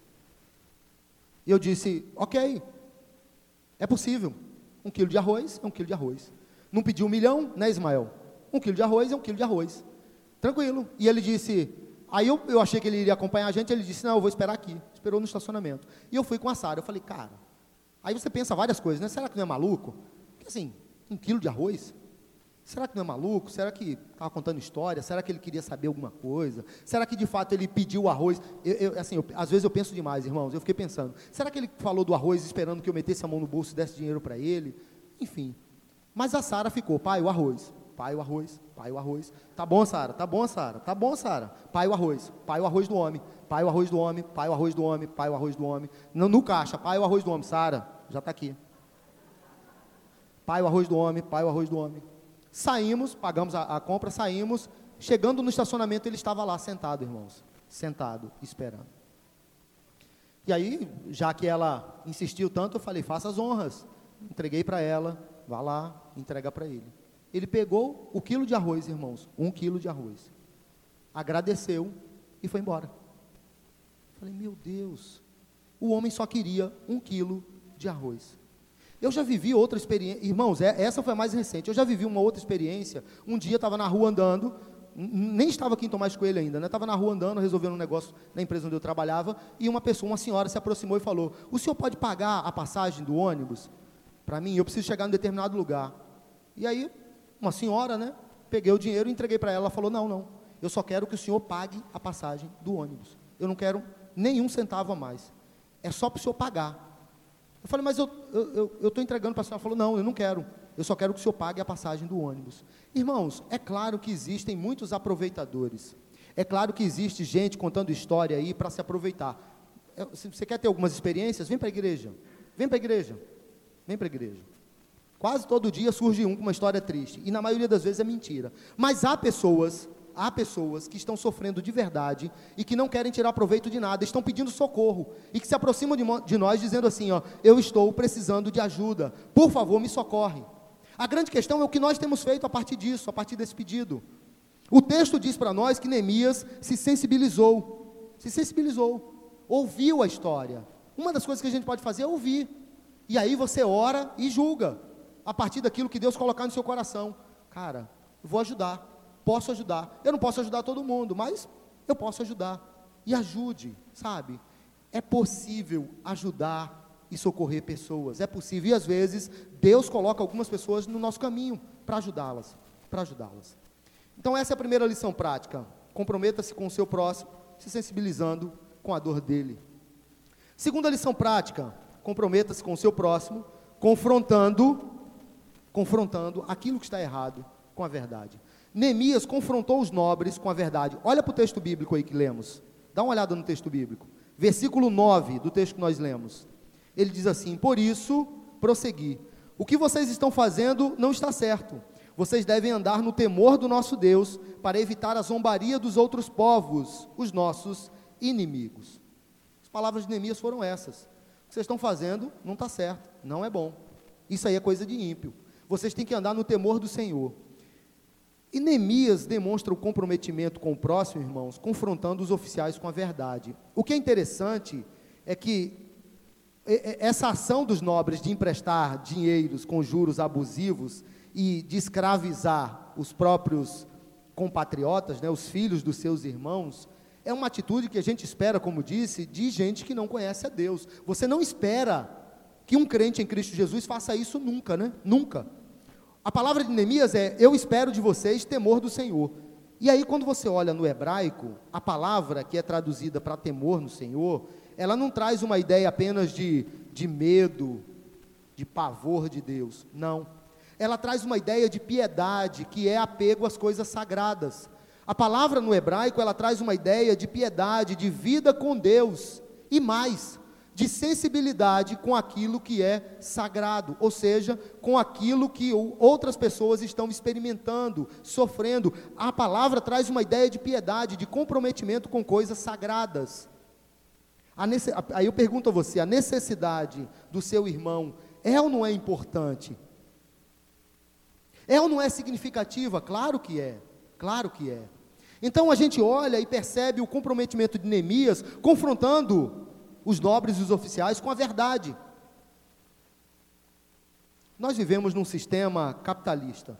Speaker 1: E eu disse, ok, é possível. Um quilo de arroz é um quilo de arroz. Não pediu um milhão, né, Ismael? Um quilo de arroz é um quilo de arroz. Tranquilo. E ele disse, aí eu, eu achei que ele iria acompanhar a gente, ele disse, não, eu vou esperar aqui. Esperou no estacionamento. E eu fui com a Sara. Eu falei, cara, aí você pensa várias coisas, né? Será que não é maluco? Porque assim, um quilo de arroz? Será que não é maluco? Será que estava contando história? Será que ele queria saber alguma coisa? Será que de fato ele pediu o arroz? Eu, eu, assim, eu, às vezes eu penso demais, irmãos. Eu fiquei pensando: será que ele falou do arroz esperando que eu metesse a mão no bolso e desse dinheiro para ele? Enfim. Mas a Sara ficou: pai, o arroz. Pai, o arroz. Pai, o arroz. Tá bom, Sara. Tá bom, Sara. Tá bom, Sara. Pai, o arroz. Pai, o arroz do homem. Pai, o arroz do homem. Pai, o arroz do homem. Pai, o arroz do homem. No, no caixa. Pai, o arroz do homem. Sara, já está aqui. Pai, o arroz do homem. Pai, o arroz do homem. Saímos, pagamos a, a compra, saímos. Chegando no estacionamento, ele estava lá sentado, irmãos. Sentado, esperando. E aí, já que ela insistiu tanto, eu falei: faça as honras. Entreguei para ela, vá lá, entrega para ele. Ele pegou o quilo de arroz, irmãos, um quilo de arroz. Agradeceu e foi embora. Falei, meu Deus, o homem só queria um quilo de arroz. Eu já vivi outra experiência, irmãos, é, essa foi a mais recente. Eu já vivi uma outra experiência. Um dia estava na rua andando, nem estava aqui em Tomás Coelho ainda, né? Estava na rua andando, resolvendo um negócio na empresa onde eu trabalhava, e uma pessoa, uma senhora, se aproximou e falou: O senhor pode pagar a passagem do ônibus para mim? Eu preciso chegar em determinado lugar. E aí, uma senhora, né? Peguei o dinheiro entreguei para ela. Ela falou: Não, não. Eu só quero que o senhor pague a passagem do ônibus. Eu não quero nenhum centavo a mais. É só para o senhor pagar. Eu falei, mas eu estou eu, eu entregando para a senhora. Ela falou, não, eu não quero. Eu só quero que o senhor pague a passagem do ônibus. Irmãos, é claro que existem muitos aproveitadores. É claro que existe gente contando história aí para se aproveitar. Se você quer ter algumas experiências, vem para a igreja. Vem para a igreja. Vem para a igreja. Quase todo dia surge um com uma história triste. E na maioria das vezes é mentira. Mas há pessoas há pessoas que estão sofrendo de verdade e que não querem tirar proveito de nada, estão pedindo socorro e que se aproximam de, de nós dizendo assim: ó, eu estou precisando de ajuda, por favor, me socorre. A grande questão é o que nós temos feito a partir disso, a partir desse pedido. O texto diz para nós que Neemias se sensibilizou, se sensibilizou, ouviu a história. Uma das coisas que a gente pode fazer é ouvir. E aí você ora e julga, a partir daquilo que Deus colocar no seu coração. Cara, vou ajudar posso ajudar. Eu não posso ajudar todo mundo, mas eu posso ajudar. E ajude, sabe? É possível ajudar e socorrer pessoas. É possível. E às vezes Deus coloca algumas pessoas no nosso caminho para ajudá-las, para ajudá-las. Então essa é a primeira lição prática. Comprometa-se com o seu próximo, se sensibilizando com a dor dele. Segunda lição prática, comprometa-se com o seu próximo, confrontando confrontando aquilo que está errado com a verdade. Neemias confrontou os nobres com a verdade. Olha para o texto bíblico aí que lemos. Dá uma olhada no texto bíblico. Versículo 9 do texto que nós lemos. Ele diz assim: Por isso, prossegui. O que vocês estão fazendo não está certo. Vocês devem andar no temor do nosso Deus para evitar a zombaria dos outros povos, os nossos inimigos. As palavras de Neemias foram essas. O que vocês estão fazendo não está certo, não é bom. Isso aí é coisa de ímpio. Vocês têm que andar no temor do Senhor. E Neemias demonstra o comprometimento com o próximo, irmãos, confrontando os oficiais com a verdade. O que é interessante é que essa ação dos nobres de emprestar dinheiros com juros abusivos e de escravizar os próprios compatriotas, né, os filhos dos seus irmãos, é uma atitude que a gente espera, como disse, de gente que não conhece a Deus. Você não espera que um crente em Cristo Jesus faça isso nunca, né? Nunca. A palavra de Neemias é: Eu espero de vocês temor do Senhor. E aí, quando você olha no hebraico, a palavra que é traduzida para temor no Senhor, ela não traz uma ideia apenas de, de medo, de pavor de Deus. Não. ela traz uma ideia de piedade, que é apego às coisas sagradas. A palavra no hebraico, ela traz uma ideia de piedade, de vida com Deus, e mais, de sensibilidade com aquilo que é sagrado, ou seja, com aquilo que outras pessoas estão experimentando, sofrendo. A palavra traz uma ideia de piedade, de comprometimento com coisas sagradas. Aí eu pergunto a você: a necessidade do seu irmão é ou não é importante? É ou não é significativa? Claro que é, claro que é. Então a gente olha e percebe o comprometimento de Neemias confrontando os nobres e os oficiais com a verdade. Nós vivemos num sistema capitalista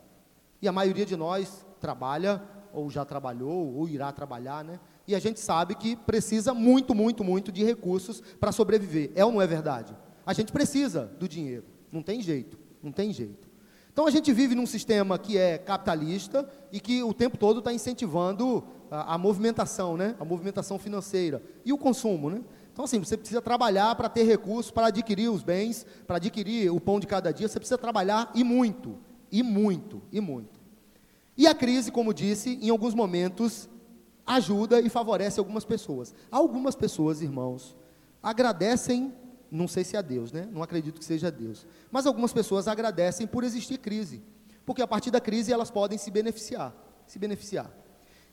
Speaker 1: e a maioria de nós trabalha ou já trabalhou ou irá trabalhar, né? E a gente sabe que precisa muito, muito, muito de recursos para sobreviver. É ou não é verdade? A gente precisa do dinheiro. Não tem jeito, não tem jeito. Então a gente vive num sistema que é capitalista e que o tempo todo está incentivando a, a, movimentação, né? A movimentação financeira e o consumo, né? Então, assim, você precisa trabalhar para ter recursos, para adquirir os bens, para adquirir o pão de cada dia, você precisa trabalhar e muito, e muito, e muito. E a crise, como disse, em alguns momentos ajuda e favorece algumas pessoas. Algumas pessoas, irmãos, agradecem, não sei se é Deus, né? Não acredito que seja Deus. Mas algumas pessoas agradecem por existir crise, porque a partir da crise elas podem se beneficiar, se beneficiar.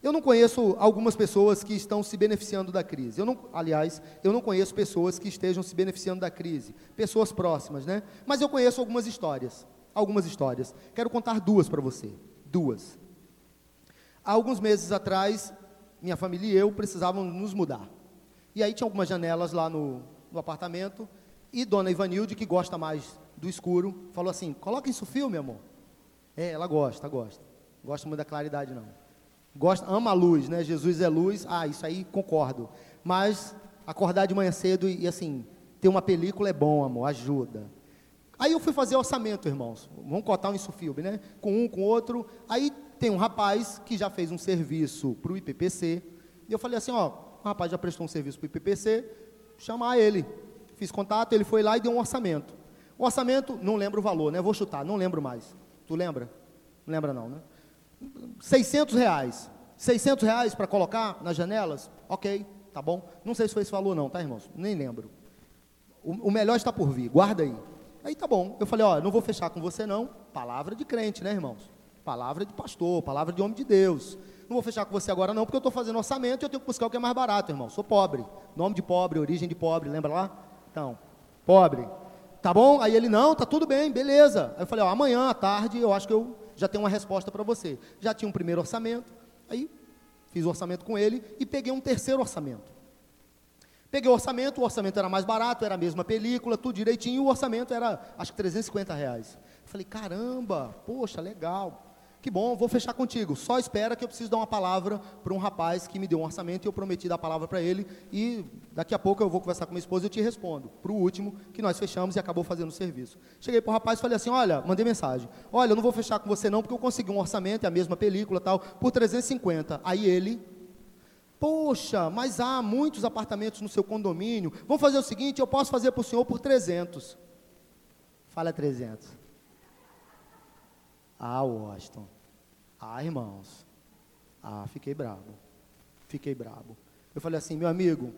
Speaker 1: Eu não conheço algumas pessoas que estão se beneficiando da crise. Eu não, aliás, eu não conheço pessoas que estejam se beneficiando da crise, pessoas próximas, né? Mas eu conheço algumas histórias, algumas histórias. Quero contar duas para você, duas. Há alguns meses atrás, minha família e eu precisávamos nos mudar. E aí tinha algumas janelas lá no, no apartamento e Dona Ivanilde, que gosta mais do escuro, falou assim: "Coloca isso filme, amor". É, ela gosta, gosta. Gosta muito da claridade não. Gosta, ama a luz, né? Jesus é luz. Ah, isso aí concordo. Mas acordar de manhã cedo e, e assim, ter uma película é bom, amor, ajuda. Aí eu fui fazer orçamento, irmãos. Vamos cotar um insufilme, né? Com um, com outro. Aí tem um rapaz que já fez um serviço para o IPPC. E eu falei assim, ó, o rapaz já prestou um serviço para o IPPC, chamar ele. Fiz contato, ele foi lá e deu um orçamento. O orçamento, não lembro o valor, né? Vou chutar, não lembro mais. Tu lembra? Não lembra não, né? 600 reais. 600 reais para colocar nas janelas? Ok, tá bom. Não sei se foi esse valor não, tá, irmãos? Nem lembro. O, o melhor está por vir, guarda aí. Aí tá bom. Eu falei, ó, não vou fechar com você não. Palavra de crente, né, irmãos? Palavra de pastor, palavra de homem de Deus. Não vou fechar com você agora não, porque eu estou fazendo orçamento e eu tenho que buscar o que é mais barato, irmão. Sou pobre. Nome de pobre, origem de pobre, lembra lá? Então, pobre. Tá bom? Aí ele, não, tá tudo bem, beleza. Aí eu falei, ó, amanhã à tarde eu acho que eu já tenho uma resposta para você. Já tinha um primeiro orçamento, aí fiz o orçamento com ele e peguei um terceiro orçamento. Peguei o orçamento, o orçamento era mais barato, era a mesma película, tudo direitinho, o orçamento era, acho que 350 reais. falei, caramba, poxa, legal. Que bom, vou fechar contigo. Só espera que eu preciso dar uma palavra para um rapaz que me deu um orçamento e eu prometi dar a palavra para ele. E daqui a pouco eu vou conversar com minha esposa e eu te respondo. Para o último, que nós fechamos e acabou fazendo o serviço. Cheguei para o rapaz e falei assim: Olha, mandei mensagem. Olha, eu não vou fechar com você não, porque eu consegui um orçamento, é a mesma película tal, por 350. Aí ele. Poxa, mas há muitos apartamentos no seu condomínio. Vamos fazer o seguinte: eu posso fazer para o senhor por 300. Fala 300. Ah, Washington. Ah, irmãos. Ah, fiquei bravo. Fiquei bravo. Eu falei assim, meu amigo,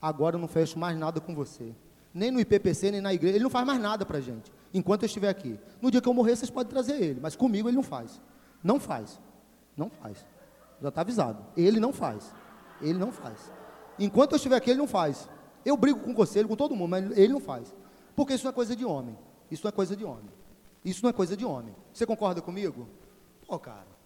Speaker 1: agora eu não fecho mais nada com você. Nem no IPPC, nem na igreja. Ele não faz mais nada para gente. Enquanto eu estiver aqui. No dia que eu morrer, vocês podem trazer ele. Mas comigo ele não faz. Não faz. Não faz. Já está avisado. Ele não faz. Ele não faz. Enquanto eu estiver aqui, ele não faz. Eu brigo com o conselho, com todo mundo, mas ele não faz. Porque isso é coisa de homem. Isso é coisa de homem. Isso não é coisa de homem. Você concorda comigo? Pô, cara.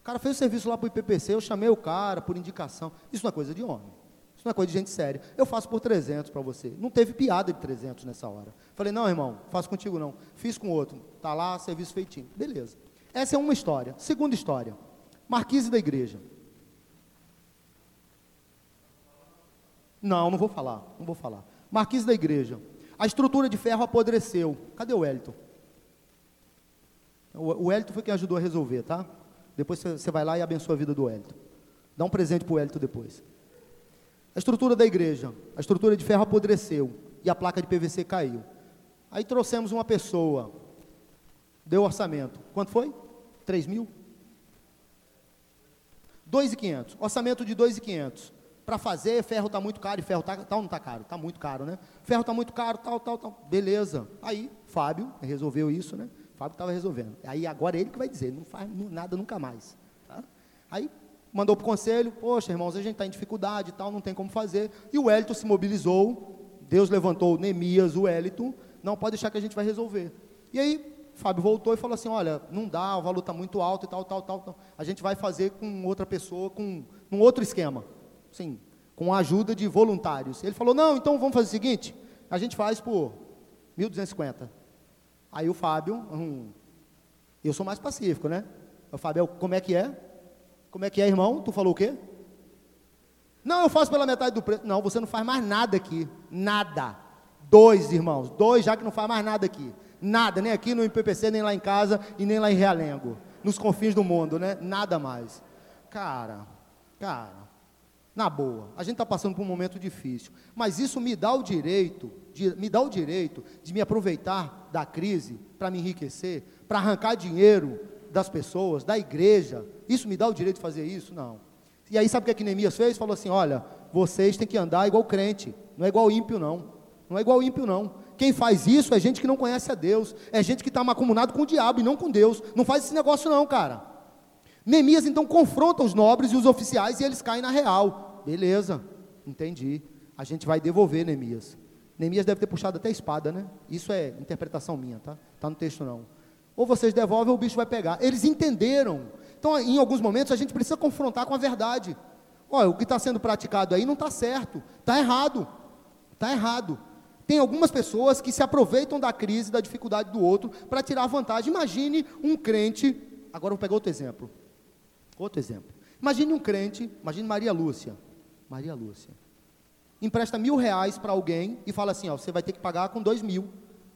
Speaker 1: O cara fez o serviço lá para o IPPC, eu chamei o cara por indicação. Isso não é coisa de homem. Isso não é coisa de gente séria. Eu faço por 300 para você. Não teve piada de 300 nessa hora. Falei, não, irmão, faço contigo não. Fiz com outro. Tá lá, serviço feitinho. Beleza. Essa é uma história. Segunda história. Marquise da igreja. Não, não vou falar. Não vou falar. Marquise da igreja. A estrutura de ferro apodreceu. Cadê o Wellington? O, o Hélito foi quem ajudou a resolver, tá? Depois você vai lá e abençoa a vida do Hélito. Dá um presente para o Hélito depois. A estrutura da igreja, a estrutura de ferro apodreceu e a placa de PVC caiu. Aí trouxemos uma pessoa Deu orçamento. Quanto foi? 3 mil? 2.500. Orçamento de 2.500. Para fazer, ferro está muito caro, e ferro está tá, não está caro? Está muito caro, né? Ferro está muito caro, tal, tal, tal. Beleza. Aí, Fábio resolveu isso, né? Fábio estava resolvendo. Aí agora ele que vai dizer, não faz nada nunca mais. Tá? Aí mandou para o conselho, poxa, irmãos, a gente está em dificuldade e tal, não tem como fazer. E o Hélito se mobilizou, Deus levantou Neemias, o Hélito, não, pode deixar que a gente vai resolver. E aí, Fábio voltou e falou assim, olha, não dá, o valor está muito alto e tal, tal, tal, tal. A gente vai fazer com outra pessoa, com um outro esquema. Sim, com a ajuda de voluntários. Ele falou, não, então vamos fazer o seguinte, a gente faz por 1.250. Aí o Fábio, hum, eu sou mais pacífico, né? O Fábio, como é que é? Como é que é, irmão? Tu falou o quê? Não, eu faço pela metade do preço. Não, você não faz mais nada aqui. Nada. Dois, irmãos. Dois, já que não faz mais nada aqui. Nada, nem aqui no IPPC, nem lá em casa e nem lá em Realengo. Nos confins do mundo, né? Nada mais. Cara, cara, na boa, a gente está passando por um momento difícil. Mas isso me dá o direito, de, me dá o direito de me aproveitar da crise para me enriquecer, para arrancar dinheiro das pessoas, da igreja. Isso me dá o direito de fazer isso? Não. E aí sabe o que, é que Neemias fez? Falou assim: olha, vocês têm que andar igual crente, não é igual ímpio, não. Não é igual ímpio, não. Quem faz isso é gente que não conhece a Deus, é gente que está macumunado com o diabo e não com Deus. Não faz esse negócio, não, cara. Neemias então confronta os nobres e os oficiais e eles caem na real. Beleza, entendi. A gente vai devolver Neemias. Neemias deve ter puxado até a espada, né? Isso é interpretação minha, tá? Tá no texto não. Ou vocês devolvem ou o bicho vai pegar. Eles entenderam. Então, em alguns momentos, a gente precisa confrontar com a verdade. Olha, o que está sendo praticado aí não está certo, está errado. Está errado. Tem algumas pessoas que se aproveitam da crise, da dificuldade do outro, para tirar vantagem. Imagine um crente, agora vou pegar outro exemplo. Outro exemplo. Imagine um crente, imagine Maria Lúcia. Maria Lúcia. Empresta mil reais para alguém e fala assim: ó, você vai ter que pagar com dois mil.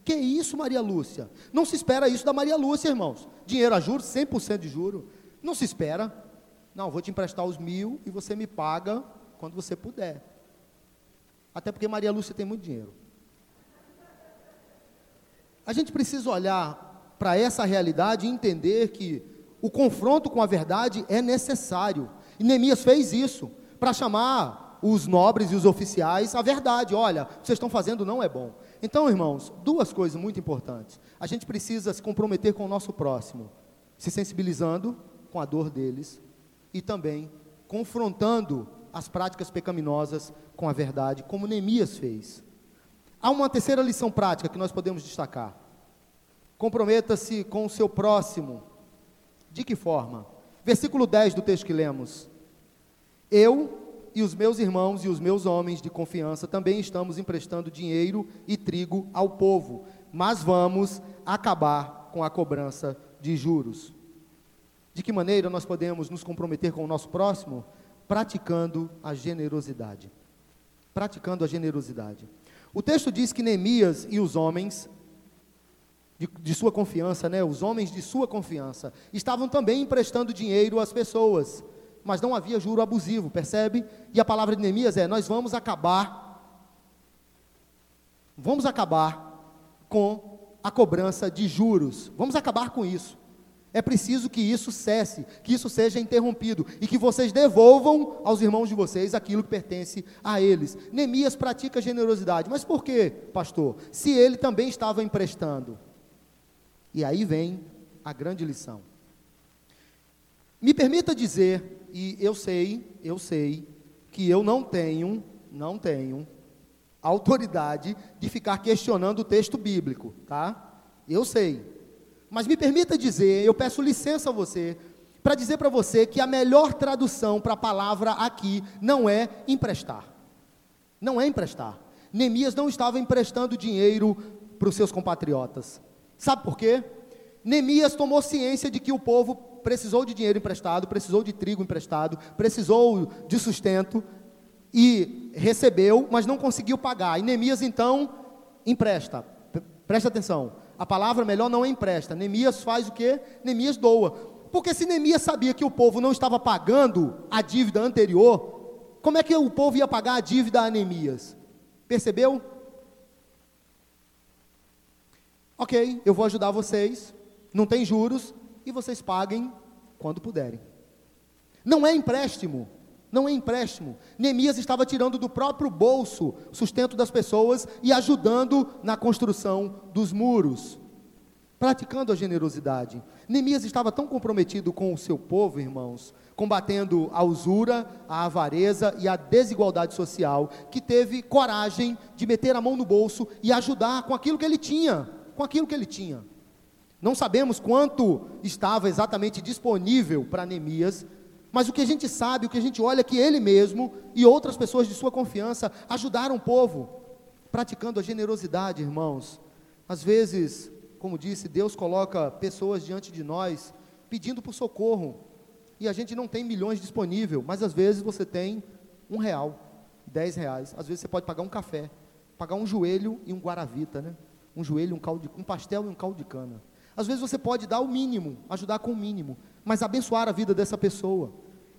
Speaker 1: Que isso, Maria Lúcia? Não se espera isso da Maria Lúcia, irmãos. Dinheiro a juros, 100% de juro. Não se espera. Não, vou te emprestar os mil e você me paga quando você puder. Até porque Maria Lúcia tem muito dinheiro. A gente precisa olhar para essa realidade e entender que o confronto com a verdade é necessário. E Neemias fez isso para chamar os nobres e os oficiais à verdade. Olha, o que vocês estão fazendo não é bom. Então, irmãos, duas coisas muito importantes. A gente precisa se comprometer com o nosso próximo, se sensibilizando com a dor deles e também confrontando as práticas pecaminosas com a verdade, como Neemias fez. Há uma terceira lição prática que nós podemos destacar. Comprometa-se com o seu próximo. De que forma? Versículo 10 do texto que lemos. Eu e os meus irmãos e os meus homens de confiança também estamos emprestando dinheiro e trigo ao povo, mas vamos acabar com a cobrança de juros. De que maneira nós podemos nos comprometer com o nosso próximo? Praticando a generosidade. Praticando a generosidade. O texto diz que Neemias e os homens de, de, sua confiança, né, os homens de sua confiança, estavam também emprestando dinheiro às pessoas, mas não havia juro abusivo, percebe? E a palavra de Neemias é: nós vamos acabar, vamos acabar com a cobrança de juros, vamos acabar com isso. É preciso que isso cesse, que isso seja interrompido e que vocês devolvam aos irmãos de vocês aquilo que pertence a eles. Neemias pratica generosidade, mas por quê, pastor? Se ele também estava emprestando. E aí vem a grande lição. Me permita dizer, e eu sei, eu sei, que eu não tenho, não tenho, autoridade de ficar questionando o texto bíblico, tá? Eu sei. Mas me permita dizer, eu peço licença a você, para dizer para você que a melhor tradução para a palavra aqui não é emprestar. Não é emprestar. Neemias não estava emprestando dinheiro para os seus compatriotas. Sabe por quê? Neemias tomou ciência de que o povo precisou de dinheiro emprestado, precisou de trigo emprestado, precisou de sustento e recebeu, mas não conseguiu pagar. E Neemias então empresta. Presta atenção a palavra melhor não é empresta. Neemias faz o que? Neemias doa. Porque se Neemias sabia que o povo não estava pagando a dívida anterior, como é que o povo ia pagar a dívida a Neemias? Percebeu? Ok, eu vou ajudar vocês. não tem juros e vocês paguem quando puderem. Não é empréstimo, não é empréstimo. Neemias estava tirando do próprio bolso o sustento das pessoas e ajudando na construção dos muros, praticando a generosidade. Neemias estava tão comprometido com o seu povo, irmãos, combatendo a usura, a avareza e a desigualdade social, que teve coragem de meter a mão no bolso e ajudar com aquilo que ele tinha, com aquilo que ele tinha. Não sabemos quanto estava exatamente disponível para Neemias, mas o que a gente sabe, o que a gente olha é que ele mesmo e outras pessoas de sua confiança ajudaram o povo, praticando a generosidade, irmãos. Às vezes, como disse, Deus coloca pessoas diante de nós pedindo por socorro, e a gente não tem milhões disponível, mas às vezes você tem um real, dez reais, às vezes você pode pagar um café, pagar um joelho e um guaravita, né? Um joelho, um, caldo um pastel e um caldo de cana. Às vezes você pode dar o mínimo, ajudar com o mínimo, mas abençoar a vida dessa pessoa.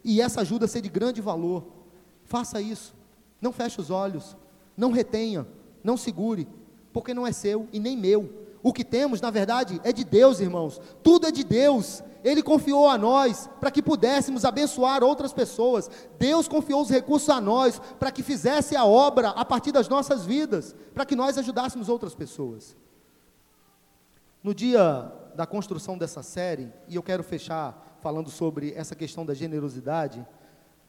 Speaker 1: E essa ajuda ser de grande valor. Faça isso. Não feche os olhos. Não retenha. Não segure. Porque não é seu e nem meu. O que temos, na verdade, é de Deus, irmãos. Tudo é de Deus. Ele confiou a nós para que pudéssemos abençoar outras pessoas. Deus confiou os recursos a nós para que fizesse a obra a partir das nossas vidas, para que nós ajudássemos outras pessoas. No dia da construção dessa série, e eu quero fechar falando sobre essa questão da generosidade,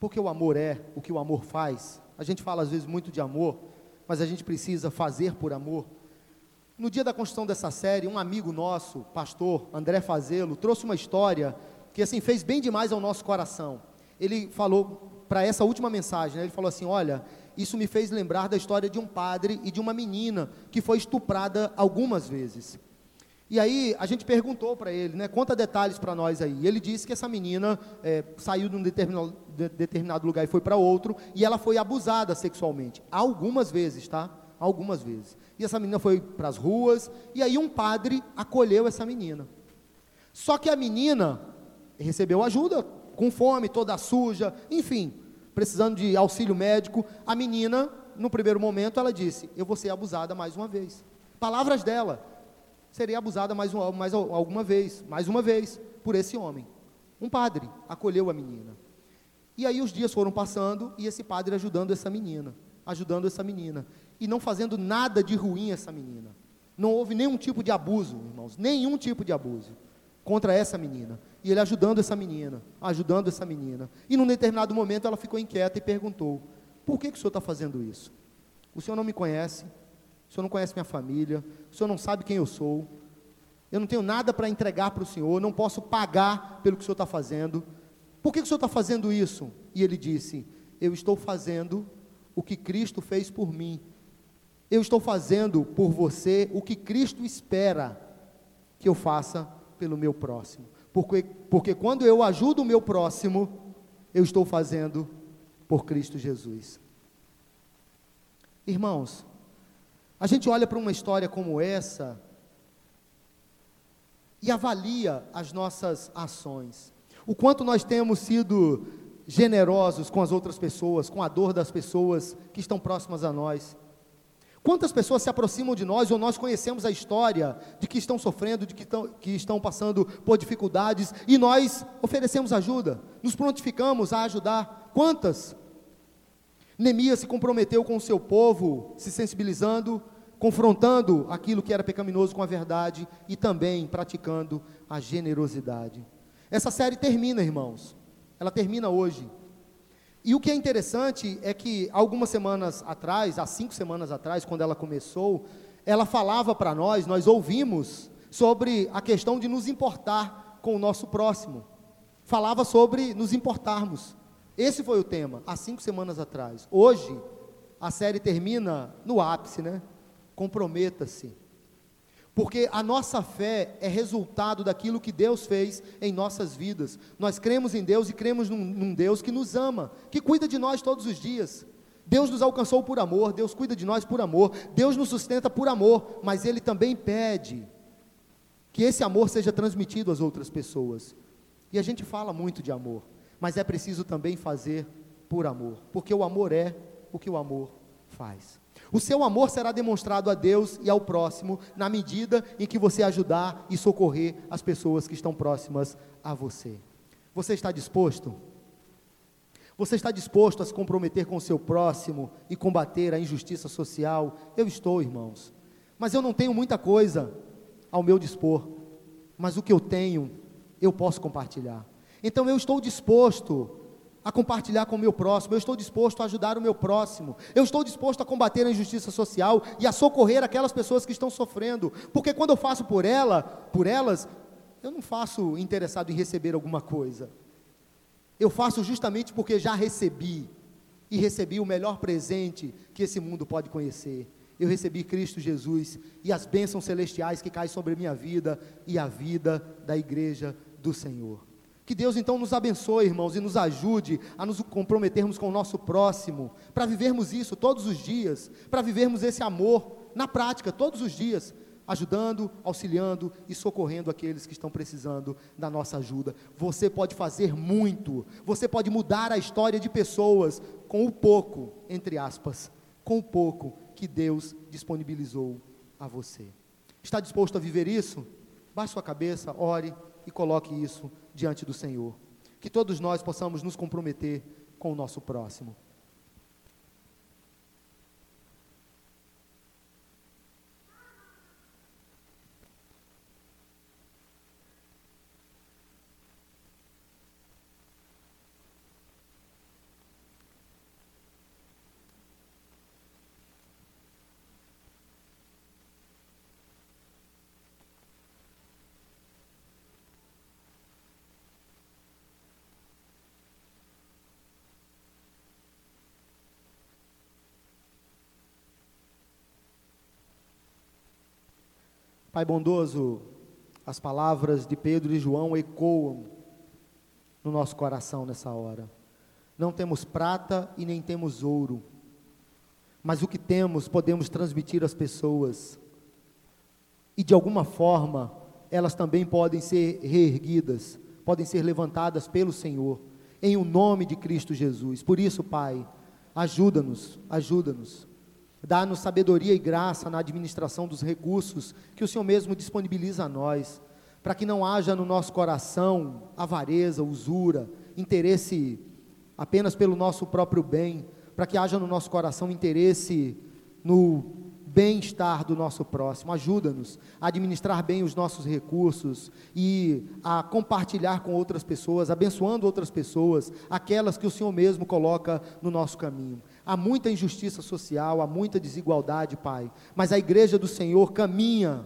Speaker 1: porque o amor é o que o amor faz. A gente fala às vezes muito de amor, mas a gente precisa fazer por amor. No dia da construção dessa série, um amigo nosso, pastor André Fazelo, trouxe uma história que assim fez bem demais ao nosso coração. Ele falou para essa última mensagem, né, ele falou assim: "Olha, isso me fez lembrar da história de um padre e de uma menina que foi estuprada algumas vezes. E aí a gente perguntou para ele, né, conta detalhes para nós aí. Ele disse que essa menina é, saiu de um determinado, de, determinado lugar e foi para outro, e ela foi abusada sexualmente, algumas vezes, tá? Algumas vezes. E essa menina foi para as ruas, e aí um padre acolheu essa menina. Só que a menina recebeu ajuda, com fome, toda suja, enfim, precisando de auxílio médico. A menina, no primeiro momento, ela disse: Eu vou ser abusada mais uma vez. Palavras dela: Serei abusada mais, uma, mais alguma vez, mais uma vez, por esse homem. Um padre acolheu a menina. E aí os dias foram passando e esse padre ajudando essa menina, ajudando essa menina e não fazendo nada de ruim essa menina. Não houve nenhum tipo de abuso, irmãos, nenhum tipo de abuso contra essa menina. E ele ajudando essa menina, ajudando essa menina. E num determinado momento ela ficou inquieta e perguntou: Por que, que o senhor está fazendo isso? O senhor não me conhece, o senhor não conhece minha família, o senhor não sabe quem eu sou, eu não tenho nada para entregar para o senhor, não posso pagar pelo que o senhor está fazendo. Por que, que o senhor está fazendo isso? E ele disse: Eu estou fazendo o que Cristo fez por mim eu estou fazendo por você o que Cristo espera que eu faça pelo meu próximo. Porque, porque quando eu ajudo o meu próximo, eu estou fazendo por Cristo Jesus. Irmãos, a gente olha para uma história como essa e avalia as nossas ações. O quanto nós temos sido generosos com as outras pessoas, com a dor das pessoas que estão próximas a nós. Quantas pessoas se aproximam de nós ou nós conhecemos a história de que estão sofrendo, de que estão, que estão passando por dificuldades e nós oferecemos ajuda, nos prontificamos a ajudar? Quantas? Neemias se comprometeu com o seu povo, se sensibilizando, confrontando aquilo que era pecaminoso com a verdade e também praticando a generosidade. Essa série termina, irmãos. Ela termina hoje. E o que é interessante é que algumas semanas atrás, há cinco semanas atrás, quando ela começou, ela falava para nós, nós ouvimos sobre a questão de nos importar com o nosso próximo. Falava sobre nos importarmos. Esse foi o tema, há cinco semanas atrás. Hoje, a série termina no ápice, né? Comprometa-se. Porque a nossa fé é resultado daquilo que Deus fez em nossas vidas. Nós cremos em Deus e cremos num, num, Deus que nos ama, que cuida de nós todos os dias. Deus nos alcançou por amor, Deus cuida de nós por amor, Deus nos sustenta por amor, mas Ele também pede que esse amor seja transmitido às outras pessoas. E a gente fala muito de amor, mas é preciso também fazer por amor, porque o amor é o que o amor faz. O seu amor será demonstrado a Deus e ao próximo na medida em que você ajudar e socorrer as pessoas que estão próximas a você. Você está disposto? Você está disposto a se comprometer com o seu próximo e combater a injustiça social? Eu estou, irmãos. Mas eu não tenho muita coisa ao meu dispor. Mas o que eu tenho, eu posso compartilhar. Então eu estou disposto a compartilhar com o meu próximo, eu estou disposto a ajudar o meu próximo, eu estou disposto a combater a injustiça social e a socorrer aquelas pessoas que estão sofrendo, porque quando eu faço por ela, por elas, eu não faço interessado em receber alguma coisa. Eu faço justamente porque já recebi e recebi o melhor presente que esse mundo pode conhecer. Eu recebi Cristo Jesus e as bênçãos celestiais que caem sobre a minha vida e a vida da igreja do Senhor. Que Deus então nos abençoe, irmãos, e nos ajude a nos comprometermos com o nosso próximo, para vivermos isso todos os dias, para vivermos esse amor na prática, todos os dias, ajudando, auxiliando e socorrendo aqueles que estão precisando da nossa ajuda. Você pode fazer muito, você pode mudar a história de pessoas com o pouco, entre aspas, com o pouco que Deus disponibilizou a você. Está disposto a viver isso? Baixe sua cabeça, ore e coloque isso diante do Senhor. Que todos nós possamos nos comprometer com o nosso próximo. Pai bondoso, as palavras de Pedro e João ecoam no nosso coração nessa hora. Não temos prata e nem temos ouro, mas o que temos podemos transmitir às pessoas. E de alguma forma, elas também podem ser reerguidas, podem ser levantadas pelo Senhor, em o nome de Cristo Jesus. Por isso, Pai, ajuda-nos, ajuda-nos Dá-nos sabedoria e graça na administração dos recursos que o Senhor mesmo disponibiliza a nós, para que não haja no nosso coração avareza, usura, interesse apenas pelo nosso próprio bem, para que haja no nosso coração interesse no bem-estar do nosso próximo. Ajuda-nos a administrar bem os nossos recursos e a compartilhar com outras pessoas, abençoando outras pessoas, aquelas que o Senhor mesmo coloca no nosso caminho. Há muita injustiça social, há muita desigualdade, Pai, mas a igreja do Senhor caminha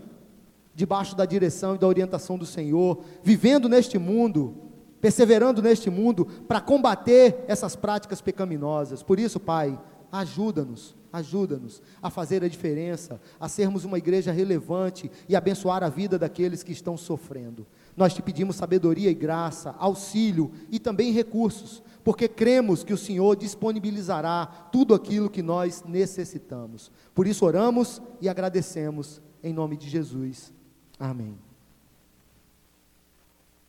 Speaker 1: debaixo da direção e da orientação do Senhor, vivendo neste mundo, perseverando neste mundo para combater essas práticas pecaminosas. Por isso, Pai, ajuda-nos, ajuda-nos a fazer a diferença, a sermos uma igreja relevante e abençoar a vida daqueles que estão sofrendo. Nós te pedimos sabedoria e graça, auxílio e também recursos porque cremos que o Senhor disponibilizará tudo aquilo que nós necessitamos. Por isso oramos e agradecemos em nome de Jesus. Amém.